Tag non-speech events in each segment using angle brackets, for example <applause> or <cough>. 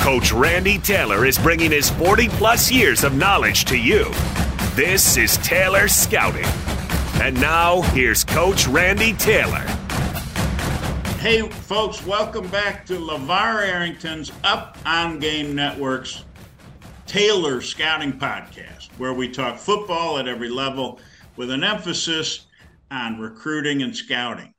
Coach Randy Taylor is bringing his 40 plus years of knowledge to you. This is Taylor Scouting. And now, here's Coach Randy Taylor. Hey, folks, welcome back to LaVar Arrington's Up on Game Network's Taylor Scouting Podcast, where we talk football at every level with an emphasis on recruiting and scouting.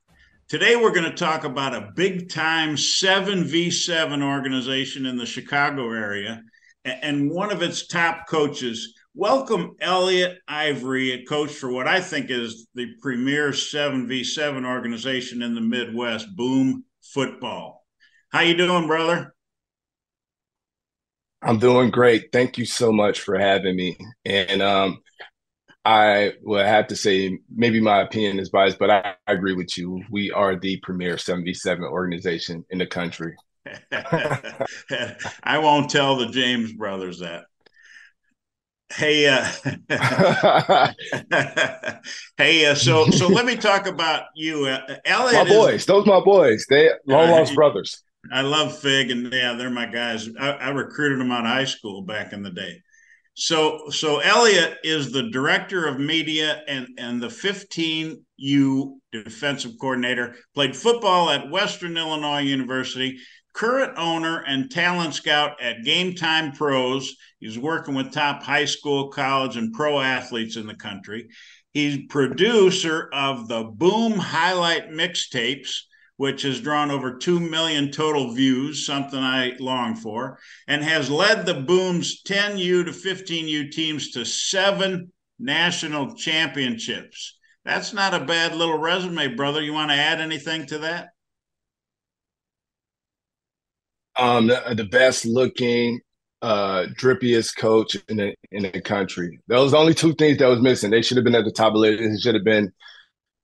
Today, we're going to talk about a big time 7v7 organization in the Chicago area and one of its top coaches. Welcome, Elliott Ivory, a coach for what I think is the premier 7v7 organization in the Midwest, Boom Football. How you doing, brother? I'm doing great. Thank you so much for having me. And um, I would have to say maybe my opinion is biased, but I, I agree with you. We are the premier 77 organization in the country. <laughs> I won't tell the James brothers that. Hey, uh, <laughs> hey, uh, so so let me talk about you, uh, Elliott. My boys, is, those my boys. They long lost brothers. I love Fig, and yeah, they're my guys. I, I recruited them out of high school back in the day. So so Elliott is the director of media and and the 15U defensive coordinator. Played football at Western Illinois University. Current owner and talent scout at Game Time Pros. He's working with top high school, college, and pro athletes in the country. He's producer of the Boom Highlight mixtapes which has drawn over 2 million total views, something I long for, and has led the Boom's 10U to 15U teams to seven national championships. That's not a bad little resume, brother. You want to add anything to that? Um, the, the best looking, uh, drippiest coach in the in the country. Those only two things that was missing. They should have been at the top of the list. It should have been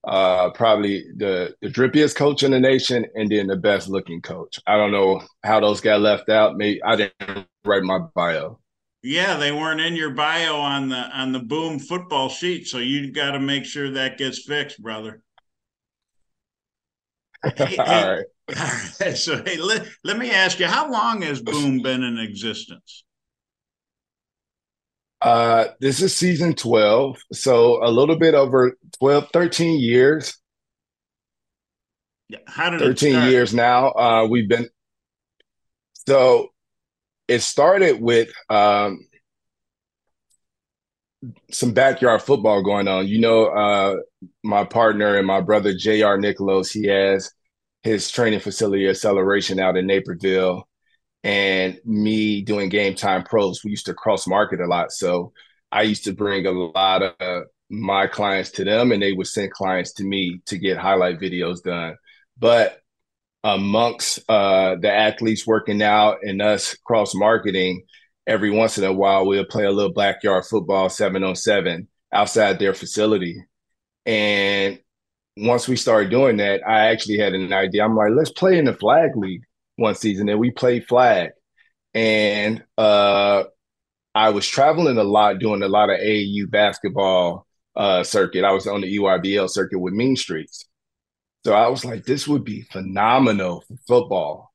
uh, probably the, the drippiest coach in the nation and then the best looking coach. I don't know how those got left out. Maybe I didn't write my bio. Yeah, they weren't in your bio on the on the boom football sheet, so you got to make sure that gets fixed, brother. <laughs> Hey, all hey, right. All right. So hey, let, let me ask you, how long has Boom been in existence? Uh, this is season 12, so a little bit over 12, 13 years. Yeah, how did 13 years now. Uh, we've been so it started with um some backyard football going on. You know, uh, my partner and my brother J.R. Nicholas, he has his training facility acceleration out in Naperville, and me doing game time pros. We used to cross market a lot, so I used to bring a lot of my clients to them, and they would send clients to me to get highlight videos done. But amongst uh, the athletes working out and us cross marketing, every once in a while we'll play a little backyard football seven on seven outside their facility. And once we started doing that, I actually had an idea. I'm like, let's play in the flag league one season. And we played flag. And uh, I was traveling a lot, doing a lot of AAU basketball uh, circuit. I was on the EYBL circuit with Mean Streets. So I was like, this would be phenomenal for football.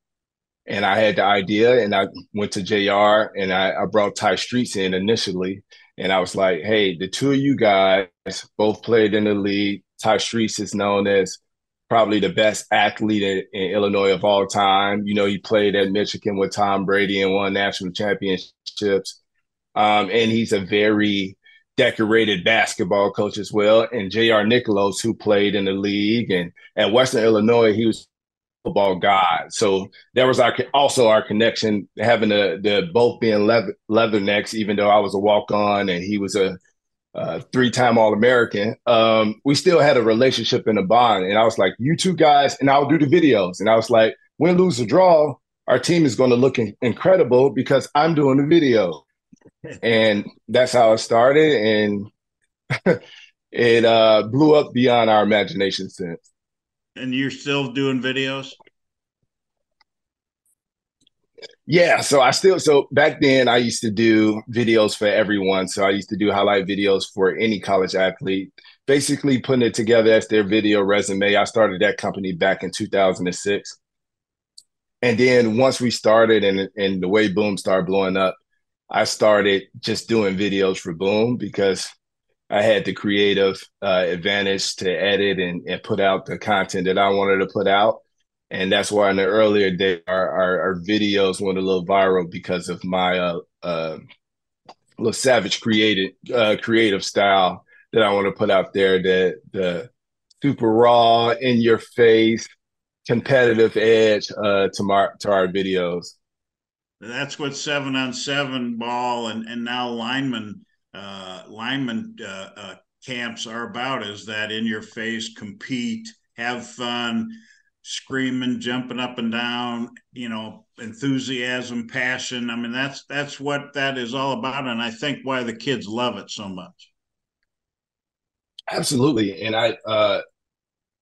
And I had the idea and I went to JR and I, I brought Tai Streets in initially. And I was like, hey, the two of you guys both played in the league. Tai Streets is known as probably the best athlete in, in, Illinois of all time. You know, he played at Michigan with Tom Brady and won national championships. Um, and he's a very decorated basketball coach as well. And J.R. Nicholas, who played in the league and at Western Illinois, he was football god. So that was our also our connection, having the the both being leather, leathernecks, even though I was a walk on and he was a, a three time All American. Um, we still had a relationship and a bond. And I was like, you two guys, and I'll do the videos. And I was like, win, lose, or draw, our team is going to look in- incredible because I'm doing the video. and that's how it started. And <laughs> it uh, blew up beyond our imagination since. And you're still doing videos? Yeah, so I still so back then I used to do videos for everyone. So I used to do highlight videos for any college athlete, basically putting it together as their video resume. I started that company back in 2006. And then once we started and and the way Boom started blowing up, I started just doing videos for Boom because I had the creative uh, advantage to edit and, and put out the content that I wanted to put out. And that's why in the earlier day, our, our, our videos went a little viral because of my uh, uh, little savage created uh, creative style that I want to put out there. The the super raw, in your face, competitive edge uh, to my to our videos. That's what seven on seven ball and and now lineman uh, lineman uh, uh, camps are about is that in your face, compete, have fun, screaming, jumping up and down, you know, enthusiasm, passion. I mean, that's that's what that is all about, and I think why the kids love it so much. Absolutely, and I, uh,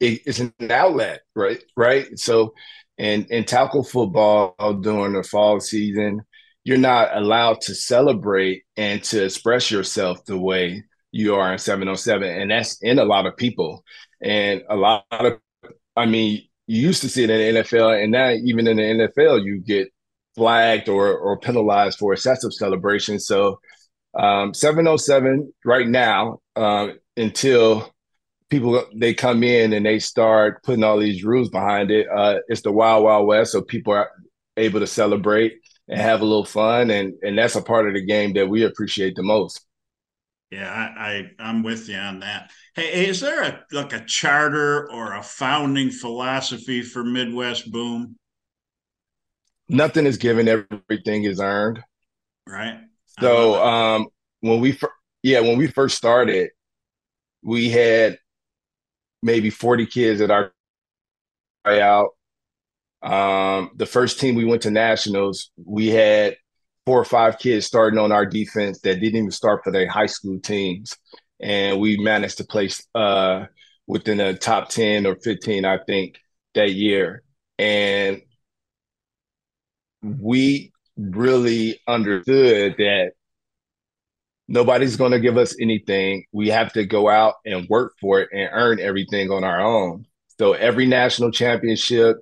it, it's an outlet, right? Right. So, and in tackle football during the fall season, you're not allowed to celebrate and to express yourself the way you are in 707 and that's in a lot of people and a lot of i mean you used to see it in the nfl and now even in the nfl you get flagged or or penalized for excessive celebration. So um, 707 right now um, until people they come in and they start putting all these rules behind it uh, it's the wild wild west so people are able to celebrate and have a little fun and and that's a part of the game that we appreciate the most yeah i, I am with you on that. Hey is there a like a charter or a founding philosophy for midwest boom? Nothing is given everything is earned. Right. So um when we fir- yeah when we first started we had maybe 40 kids at our out um, the first team we went to nationals, we had four or five kids starting on our defense that didn't even start for their high school teams, and we managed to place uh, within the top ten or fifteen, I think, that year. And we really understood that nobody's going to give us anything. We have to go out and work for it and earn everything on our own. So every national championship,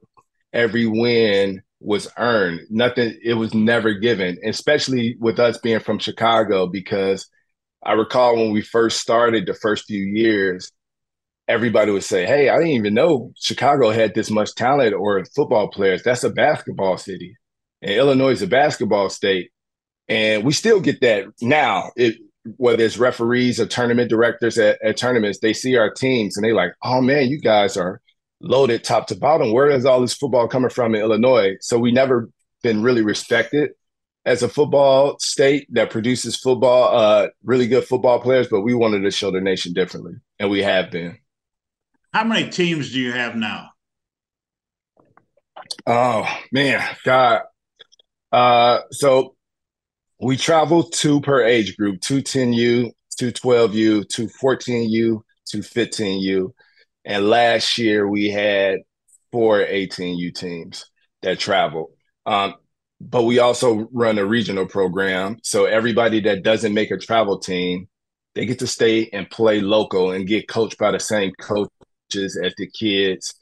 every win was earned. Nothing, it was never given, especially with us being from Chicago, because I recall when we first started the first few years, everybody would say, Hey, I didn't even know Chicago had this much talent or football players. That's a basketball city. And Illinois is a basketball state. And we still get that now. It whether it's referees or tournament directors at, at tournaments, they see our teams and they like, oh man, you guys are loaded top to bottom. Where is all this football coming from in Illinois? So we never been really respected as a football state that produces football, uh, really good football players, but we wanted to show the nation differently, and we have been. How many teams do you have now? Oh man, God. Uh, so we travel two per age group, two 10U, two 12U, two 14U, two 15U. And last year we had four 18U teams that traveled. Um, but we also run a regional program. So everybody that doesn't make a travel team, they get to stay and play local and get coached by the same coaches as the kids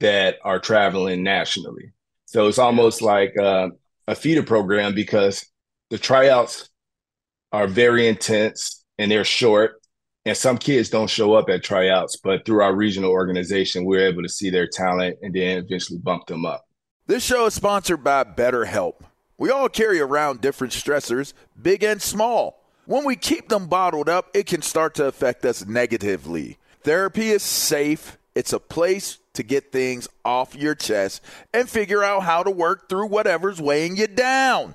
that are traveling nationally. So it's almost like uh, a feeder program because the tryouts are very intense and they're short and some kids don't show up at tryouts, but through our regional organization, we're able to see their talent and then eventually bump them up. This show is sponsored by BetterHelp. We all carry around different stressors, big and small. When we keep them bottled up, it can start to affect us negatively. Therapy is safe, it's a place to get things off your chest and figure out how to work through whatever's weighing you down.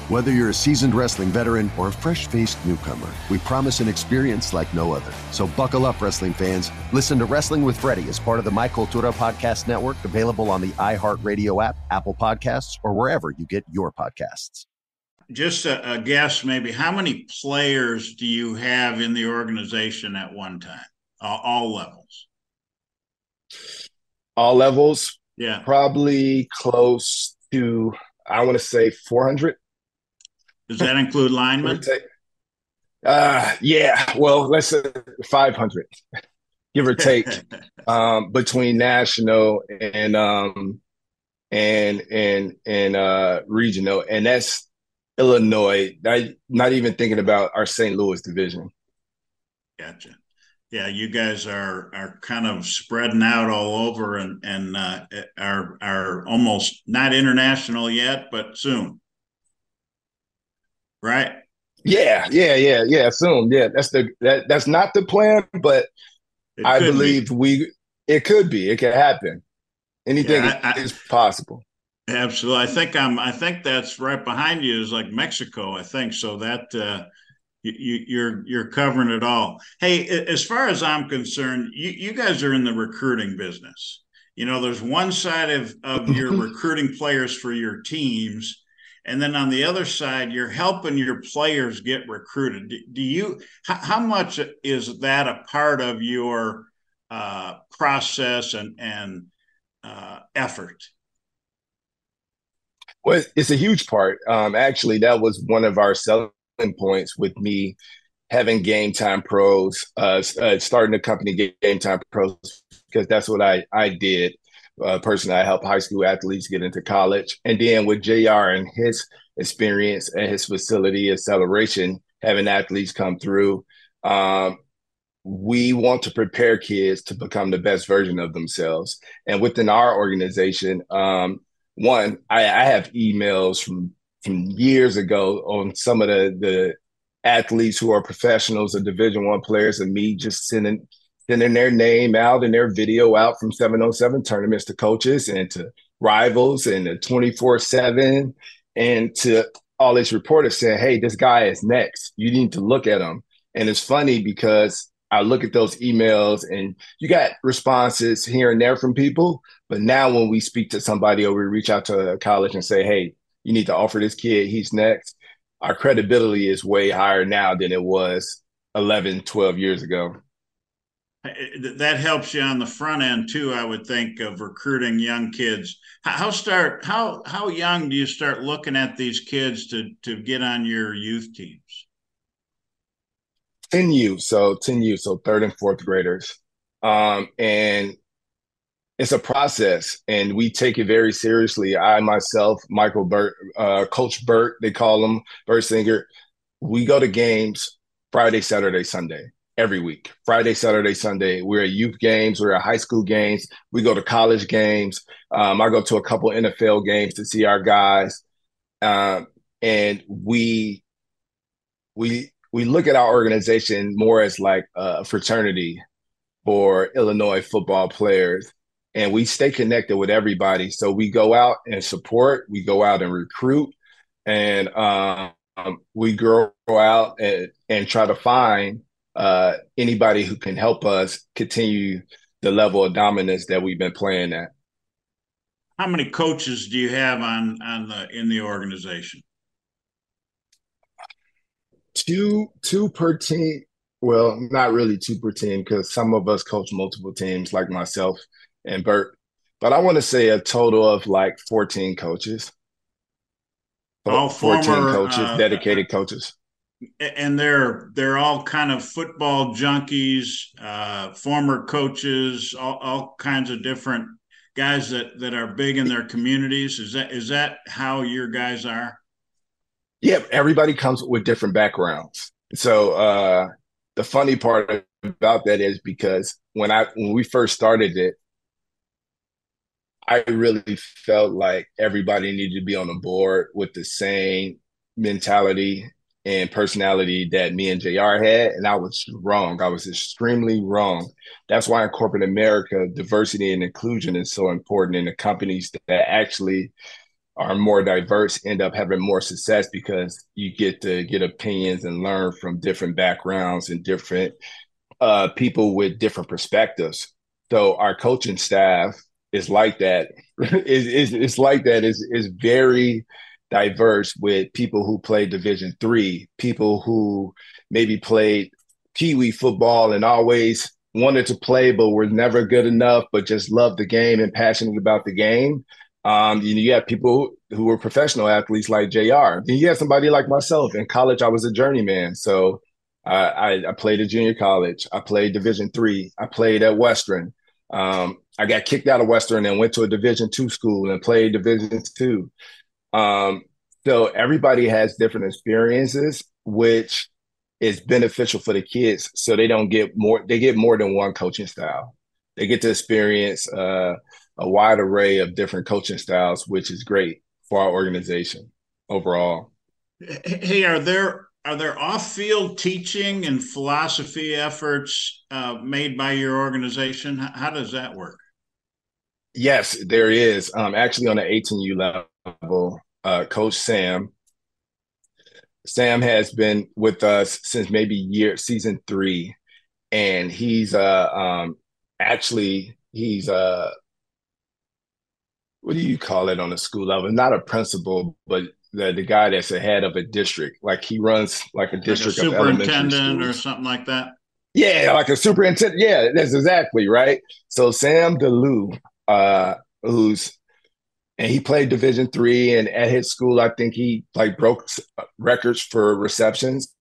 Whether you're a seasoned wrestling veteran or a fresh faced newcomer, we promise an experience like no other. So buckle up, wrestling fans. Listen to Wrestling with Freddie as part of the My Cultura Podcast Network, available on the iHeartRadio app, Apple Podcasts, or wherever you get your podcasts. Just a, a guess, maybe how many players do you have in the organization at one time? Uh, all levels. All levels? Yeah. Probably close to, I want to say 400. Does that include linemen? <laughs> Uh, yeah. Well, let's say 500, give or take, <laughs> um, between national and um, and and and uh, regional, and that's Illinois. I, not even thinking about our St. Louis division. Gotcha. Yeah, you guys are are kind of spreading out all over, and and uh, are are almost not international yet, but soon right? Yeah, yeah, yeah, yeah. Soon, yeah. That's the that that's not the plan, but I believe be. we it could be. It could happen. Anything yeah, I, is possible. Absolutely. I think I'm. I think that's right behind you is like Mexico. I think so. That uh, you, you're you're covering it all. Hey, as far as I'm concerned, you, you guys are in the recruiting business. You know, there's one side of of your <laughs> recruiting players for your teams, and then on the other side you're helping your players get recruited. Do, do you how, how, much is that a part of your uh, process and and uh, effort? Well it's a huge part. Um, actually that was one of our selling points with me having game time pros uh, uh, starting a company game time pros because that's what i i did uh, person I help high school athletes get into college. And then with JR and his experience and his facility, acceleration, having athletes come through, um, we want to prepare kids to become the best version of themselves. And within our organization, um, one, I, I, have emails from from years ago on some of the the athletes who are professionals or Division One players, and me just sending sending their name out and their video out from 707 tournaments to coaches and to rivals and the 24 7 and to all these reporters saying, hey, this guy is next. You need to look at him. And it's funny because I look at those emails and you got responses here and there from people. But now when we speak to somebody or we reach out to a college and say, hey, you need to offer this kid, he's next, our credibility is way higher now than it was 11, 12 years ago that helps you on the front end too i would think of recruiting young kids. How start how how young do you start looking at these kids to to get on your youth teams? 10 u so 10 u so third and fourth graders. Um and it's a process and we take it very seriously. I myself michael burt uh, coach burt they call him burt singer. We go to games friday saturday sunday every week. Friday saturday sunday we're at youth games we're at high school games we go to college games. Um, i go to a couple nfl games to see our guys. Um, and we we we look at our organization more as like a fraternity for illinois football players. And we stay connected with everybody. So we go out and support we go out and recruit. And um, we grow out and, and try to find uh, anybody who can help us continue the level of dominance that we've been playing at. How many coaches do you have on on the in the organization? Two two per team. Well, not really two per team because some of us coach multiple teams, like myself and Bert. But I want to say a total of like 14 coaches. All 14 former, coaches, uh, dedicated coaches and they're they're all kind of football junkies, uh, former coaches, all, all kinds of different guys that that are big in their communities. Is that is that how your guys are? Yeah, everybody comes with different backgrounds. So uh, the funny part about that is because when I when we first started it, I really felt like everybody needed to be on the board with the same mentality and personality that me and JR had, and I was wrong. I was extremely wrong. That's why in corporate America, diversity and inclusion is so important. And the companies that actually are more diverse end up having more success because you get to get opinions and learn from different backgrounds and different uh, people with different perspectives. So our coaching staff is like that. <laughs> it's, it's like that. Is is very diverse with people who play division three people who maybe played pee-wee football and always wanted to play but were never good enough but just loved the game and passionate about the game. Um, you, know, you have people who were professional athletes like jr then you have somebody like myself. In college i was a journeyman. So I, I, played at junior college. I played division three. I played at western. Um, i got kicked out of western and went to a division two school and played division two um, so everybody has different experiences, which is beneficial for the kids. So they don't get more, they get more than one coaching style. They get to experience uh, a wide array of different coaching styles, which is great for our organization overall. Hey, are there are there off-field teaching and philosophy efforts uh, made by your organization? How does that work? Yes, there is. Um, actually, on the 18U level, uh, Coach Sam. Sam has been with us since maybe year season three, and he's uh um actually he's uh what do you call it on the school level? Not a principal, but the the guy that's ahead of a district. Like he runs like a district like a superintendent or something like that. Yeah, like a superintendent. Yeah, that's exactly right. So Sam DeLu, uh, who's and he played Division three, and at his school, I think he like broke records for receptions.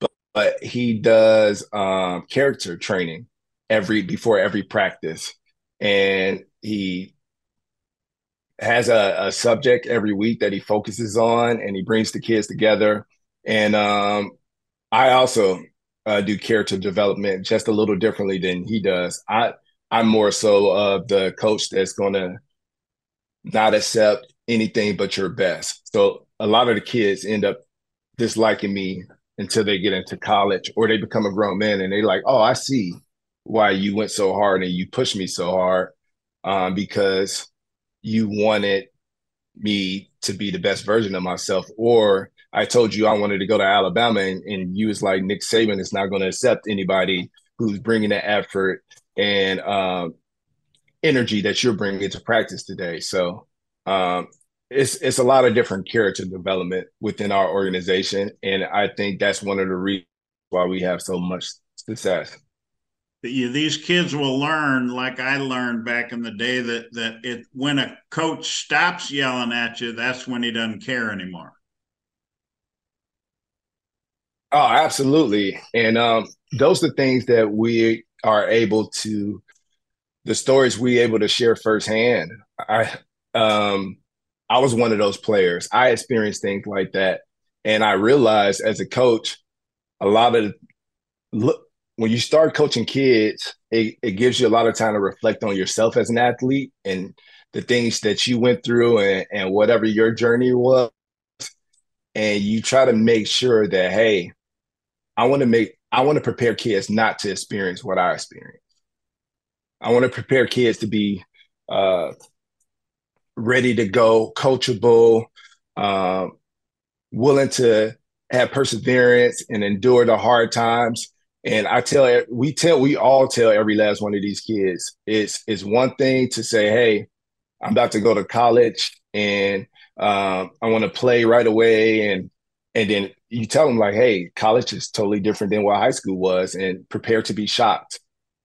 But, but he does um, character training every before every practice, and he has a, a subject every week that he focuses on, and he brings the kids together. And um, I also uh, do character development just a little differently than he does. I I'm more so of the coach that's going to not accept anything but your best. So a lot of the kids end up disliking me until they get into college or they become a grown man and they're like, oh, I see why you went so hard and you pushed me so hard um, because you wanted me to be the best version of myself or I told you I wanted to go to Alabama, and, and you was like Nick Saban is not going to accept anybody who's bringing the effort and um, energy that you're bringing to practice today. So um, it's it's a lot of different character development within our organization, and I think that's one of the reasons why we have so much success. These kids will learn, like I learned back in the day, that that it when a coach stops yelling at you, that's when he doesn't care anymore. Oh, absolutely. And um, those are things that we are able to, the stories we able to share firsthand. I, um, I was one of those players. I experienced things like that, and I realized as a coach, a lot of look when you start coaching kids, it, it gives you a lot of time to reflect on yourself as an athlete and the things that you went through and, and whatever your journey was. And you try to make sure that, hey, I want to make I want to prepare kids not to experience what I experienced. I want to prepare kids to be uh, ready to go, coachable, um, willing to have perseverance and endure the hard times. And I tell we tell we all tell every last one of these kids it's it's one thing to say, hey, I'm about to go to college and um, I want to play right away and and then you tell them like, hey, college is totally different than what high school was, and prepare to be shocked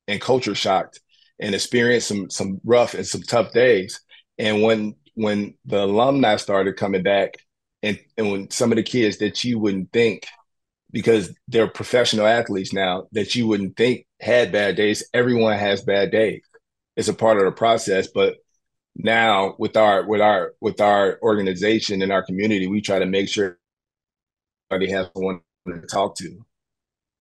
and culture shocked and experienced some some rough and some tough days. And when when the alumni started coming back, and and when some of the kids that you wouldn't think because they're professional athletes now that you wouldn't think had bad days, everyone has bad days. It's a part of the process, but now with our with our with our organization and our community, we try to make sure everybody has someone to talk to.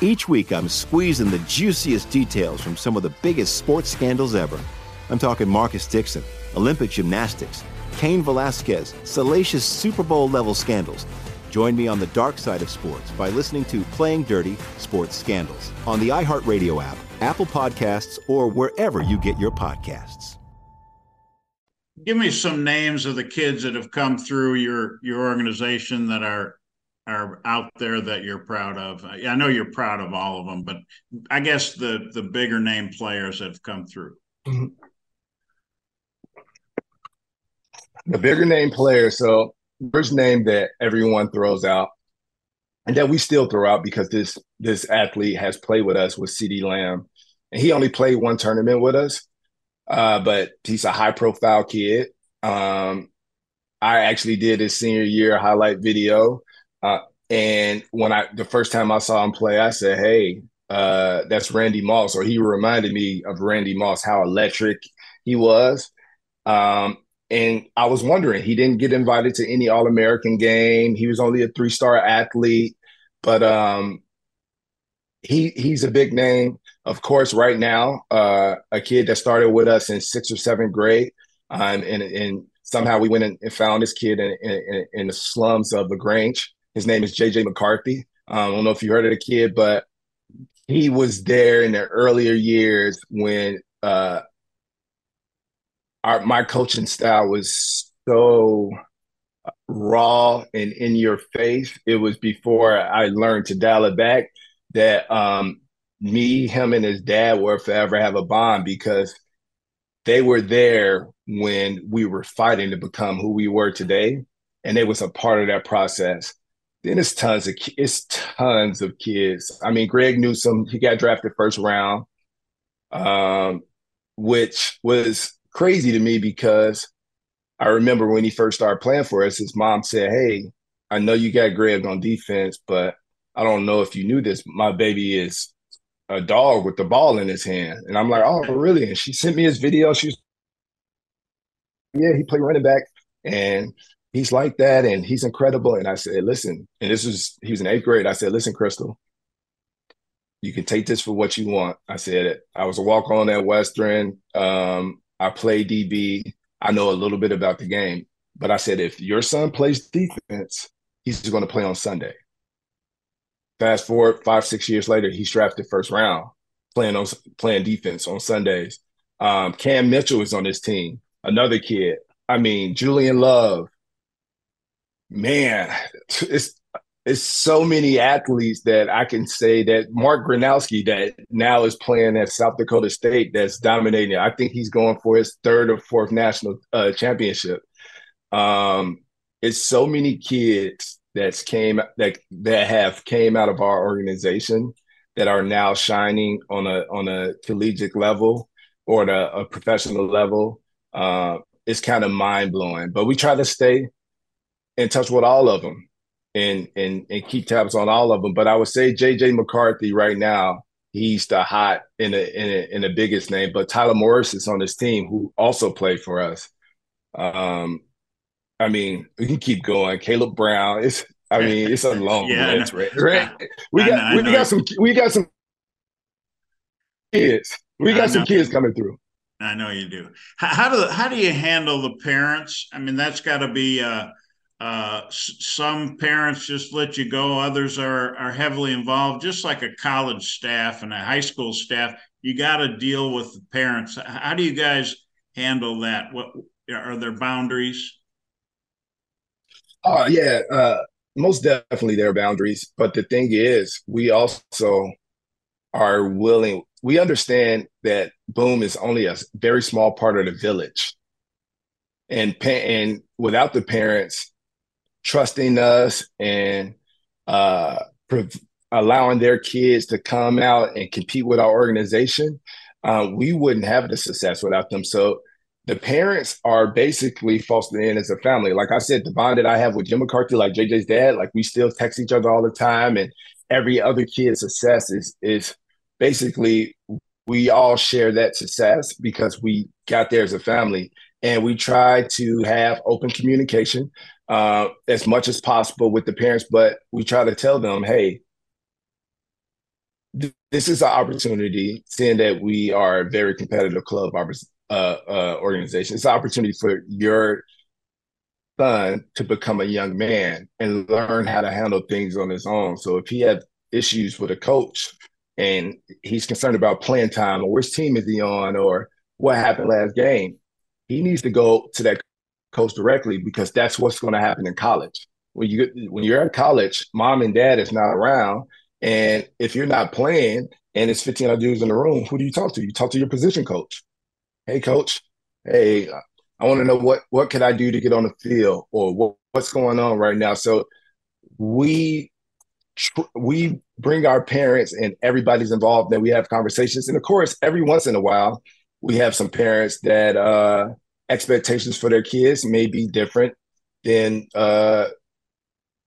Each week, I'm squeezing the juiciest details from some of the biggest sports scandals ever. I'm talking Marcus Dixon, Olympic gymnastics, Cain Velasquez, salacious Super Bowl level scandals, Join me on the dark side of sports by listening to Playing Dirty Sports Scandals on the iHeartRadio app, Apple Podcasts, or wherever you get your podcasts. Give me some names of the kids that have come through your your organization that are are out there that you're proud of. I know you're proud of all of them, but I guess the the bigger name players that have come through. The bigger name players. So first name that everyone throws out and that we still throw out because this this athlete has played with us with CeeDee Lamb. And he only played one tournament with us. Uh, but he's a high profile kid. Um, I actually did his senior year highlight video. Uh, and when I the first time I saw him play, I said, Hey, uh, that's Randy Moss, or he reminded me of Randy Moss, how electric he was. Um, and I was wondering, he didn't get invited to any All American game. He was only a three star athlete, but um, he he's a big name. Of course, right now, uh, a kid that started with us in sixth or seventh grade, um, and and somehow we went and found this kid in, in, in the slums of Lagrange. His name is JJ McCarthy. Um, I don't know if you heard of the kid, but he was there in the earlier years when uh, our my coaching style was so raw and in your face. It was before I learned to dial it back that um, me, him, and his dad were forever have a bond because they were there when we were fighting to become who we were today, and it was a part of that process. Then it's tons of it's tons of kids. I mean, Greg Newsome, he got drafted first round, um, which was crazy to me because I remember when he first started playing for us, his mom said, Hey, I know you got Greg on defense, but I don't know if you knew this. My baby is a dog with the ball in his hand. And I'm like, Oh, really? And she sent me his video. She's, Yeah, he played running back and he's like that and he's incredible. And I said, Listen, and this was, he was in eighth grade. I said, Listen, Crystal, you can take this for what you want. I said, I was a walk on at Western. Um, I play DB. I know a little bit about the game. But I said, if your son plays defense, he's going to play on Sunday. Fast forward five, six years later, he's drafted first round, playing on playing defense on Sundays. Um, Cam Mitchell is on this team, another kid. I mean, Julian Love. Man, it's it's so many athletes that I can say that Mark Gronowski that now is playing at South Dakota State that's dominating. I think he's going for his third or fourth national uh, championship. Um, it's so many kids that's came that that have came out of our organization that are now shining on a on a collegiate level or a, a professional level. Uh, it's kind of mind blowing, but we try to stay in touch with all of them and and and keep tabs on all of them. But I would say JJ McCarthy right now, he's the hot in the in, a, in the biggest name. But Tyler Morris is on this team who also played for us. Um, I mean, we can keep going. Caleb Brown. It's I mean, it's a <laughs> long yeah, list, right? right? We got know, we got some we got some kids. We got some kids coming through. I know you do. How, how do how do you handle the parents? I mean, that's got to be. Uh, uh, some parents just let you go. Others are are heavily involved just like a college staff and a high school staff. You got to deal with the parents. How do you guys handle that? What are there boundaries? Oh uh, yeah uh, most definitely there are boundaries but the thing is we also are willing we understand that boom is only a very small part of the village. And and without the parents trusting us and uh, allowing their kids to come out and compete with our organization, uh, we wouldn't have the success without them. So the parents are basically fostered in as a family. Like I said, the bond that I have with Jim McCarthy, like JJ's dad, like we still text each other all the time, and every other kid's success is is basically we all share that success because we got there as a family and we try to have open communication uh, as much as possible with the parents, but we try to tell them, hey, th- this is an opportunity, seeing that we are a very competitive club uh, uh, organization. It's an opportunity for your son to become a young man and learn how to handle things on his own. So if he had issues with a coach and he's concerned about playing time or which team is he on or what happened last game, he needs to go to that coach directly because that's what's going to happen in college. When you when you're at college, mom and dad is not around, and if you're not playing and it's 15 other dudes in the room, who do you talk to? You talk to your position coach. Hey, coach. Hey, I want to know what what can I do to get on the field or what, what's going on right now. So we we bring our parents and everybody's involved. Then we have conversations, and of course, every once in a while, we have some parents that uh, expectations for their kids may be different than uh,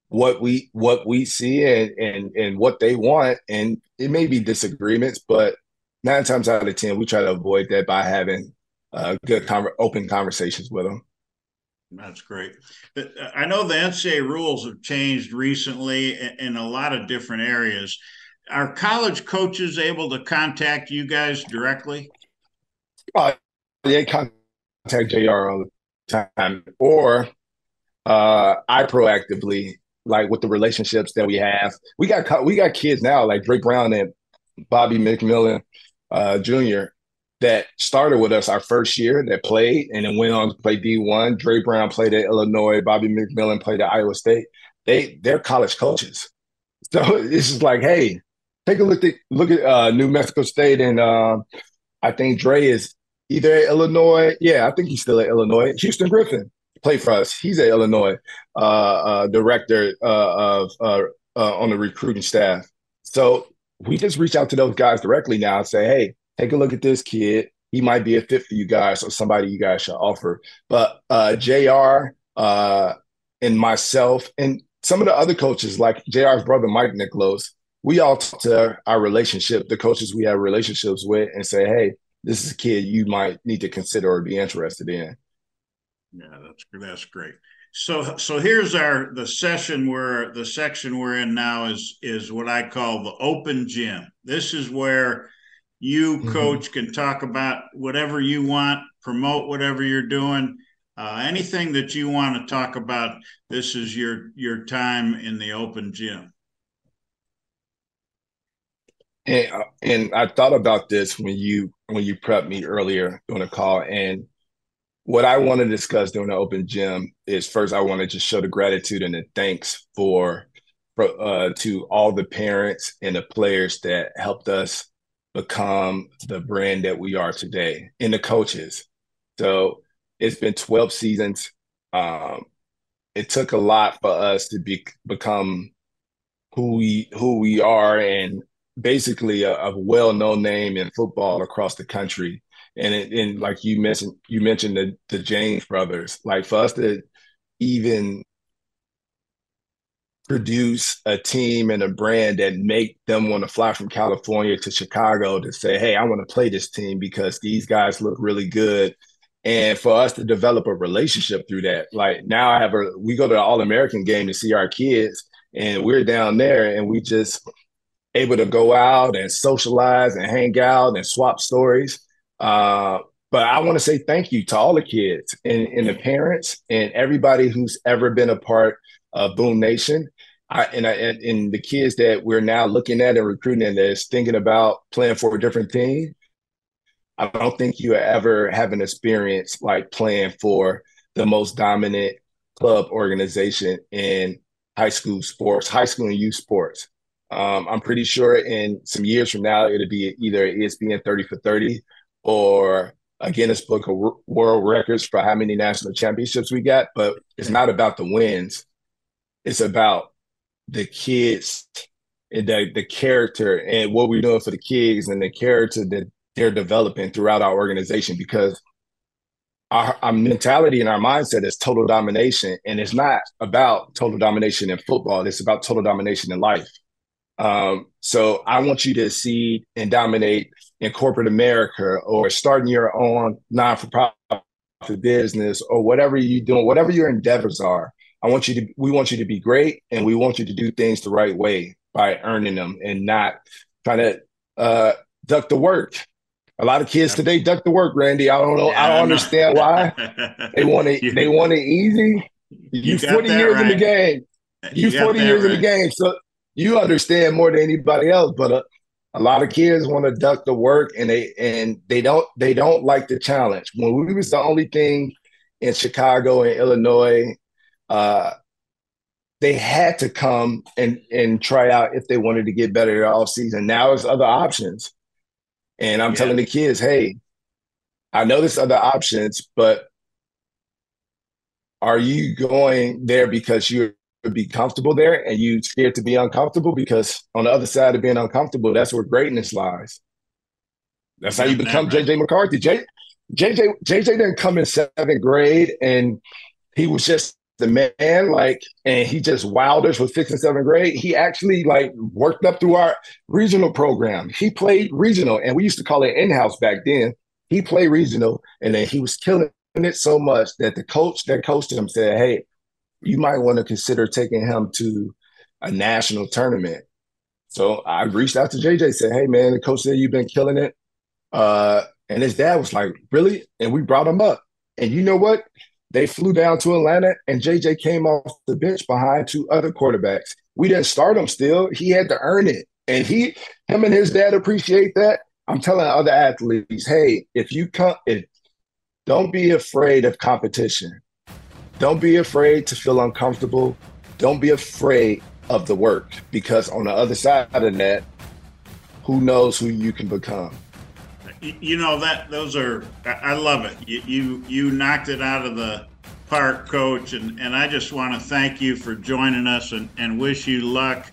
what we what we see and and and what they want, and it may be disagreements, but nine times out of ten, we try to avoid that by having uh, good con- open conversations with them. That's great. I know the NCAA rules have changed recently in a lot of different areas. Are college coaches able to contact you guys directly? Uh, they contact JR all the time, or uh, I proactively, like with the relationships that we have. We got we got kids now, like Drake Brown and Bobby McMillan uh, Jr that started with us our first year that played and then went on to play D1. Dre Brown played at Illinois. Bobby McMillan played at Iowa State. They they're college coaches. <laughs> So it's just like, hey, take a look at look at uh, New Mexico State and uh, I think Dre is either at Illinois. Yeah, I think he's still at Illinois. Houston Griffin played for us. He's at Illinois uh, uh director uh, of uh, on the recruiting staff. So we just reach out to those guys directly now and say, hey, take a look at this kid. He might be a fit for you guys or somebody you guys should offer. But uh, JR uh, and myself and some of the other coaches, like JR's brother, Mike Nichols, we all talk to our relationship, the coaches we have relationships with, and say, hey, this is a kid you might need to consider or be interested in. Yeah, that's that's great. So so here's our the session where the section we're in now is is what I call the open gym. This is where you, mm-hmm. coach, can talk about whatever you want, promote whatever you're doing. Uh, anything that you want to talk about, this is your your time in the open gym. And, uh, and I thought about this when you when you prepped me earlier on the call, and what I want to discuss during the open gym is first I want to just show the gratitude and the thanks for, for uh, to all the parents and the players that helped us become the brand that we are today and the coaches. So it's been 12 seasons. Um, it took a lot for us to be become who we who we are and basically a, a well-known name in football across the country. And it, and like you mentioned, you mentioned the the James brothers. Like for us to even produce a team and a brand that make them want to fly from California to Chicago to say, hey, I want to play this team because these guys look really good. And for us to develop a relationship through that, like now I have a, we go to the All American game to see our kids, and we're down there and we just able to go out and socialize and hang out and swap stories. Uh, but I want to say thank you to all the kids and, and the parents and everybody who's ever been a part of Boom Nation. I, and, I, and the kids that we're now looking at and recruiting and that's thinking about playing for a different team, I don't think you ever have an experience like playing for the most dominant club organization in high school sports, high school and youth sports. Um, I'm pretty sure in some years from now, it'll be either ESPN 30 for 30 or a Guinness Book of World Records for how many national championships we got. But it's not about the wins. It's about the kids and the, the character and what we're doing for the kids and the character that they're developing throughout our organization because our, our, mentality and our mindset is total domination and it's not about total domination in football it's about total domination in life um, so i want you to see and dominate in corporate america or starting your own non-for-profit business or whatever you're doing whatever your endeavors are I want you to we want you to be great and we want you to do things the right way by earning them and not trying to uh, duck the work. A lot of kids today duck the work, Randy. I don't know. Yeah, I don't understand why. <laughs> they want it. They want it easy. You, you 40 years right. in the game. You, you 40 years right. in the game. So you understand more than anybody else. But uh, a lot of kids want to duck the work and they and they don't they don't like the challenge. When we was the only thing in Chicago and Illinois, uh, they had to come and and try out if they wanted to get better all season. Now there's other options. And I'm yeah. telling the kids, hey, I know there's other options, but are you going there because you be comfortable there and you scared to be uncomfortable because on the other side of being uncomfortable, that's where greatness lies. That's how you become JJ McCarthy. J, JJ JJ didn't come in seventh grade and he was just the man, like, and he just wowed us with sixth and seventh grade. He actually like worked up through our regional program. He played regional, and we used to call it in-house back then. He played regional, and then he was killing it so much that the coach that coached him said, "Hey, you might want to consider taking him to a national tournament. So I reached out to JJ, said, Hey man, the coach said you've been killing it. Uh, and his dad was like, Really? And we brought him up. And you know what? They flew down to Atlanta and JJ came off the bench behind two other quarterbacks. We didn't start him still. He had to earn it. And he, him and his dad appreciate that. I'm telling other athletes, hey, if you come, if, don't be afraid of competition. Don't be afraid to feel uncomfortable. Don't be afraid of the work because on the other side of that, who knows who you can become. You know that those are I love it. You you, you knocked it out of the park, coach, and, and I just want to thank you for joining us and, and wish you luck,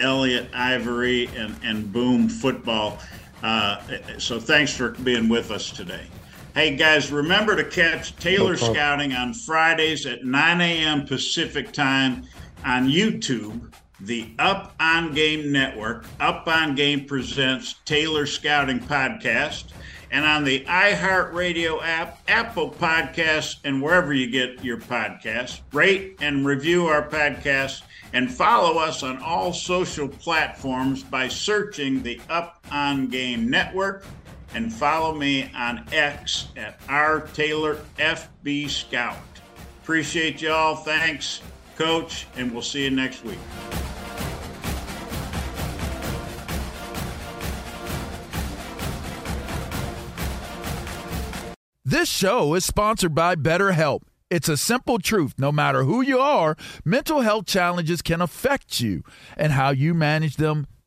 Elliott Ivory and, and Boom Football. Uh, so thanks for being with us today. Hey guys, remember to catch Taylor no Scouting on Fridays at 9 a.m. Pacific time on YouTube, the Up on Game Network. Up on Game presents Taylor Scouting Podcast, and on the iHeartRadio app, Apple Podcasts, and wherever you get your podcasts. Rate and review our podcast and follow us on all social platforms by searching the Up on Game Network and follow me on X at R Taylor FB Scout. Appreciate y'all. Thanks, Coach, and we'll see you next week. This show is sponsored by BetterHelp. It's a simple truth. No matter who you are, mental health challenges can affect you, and how you manage them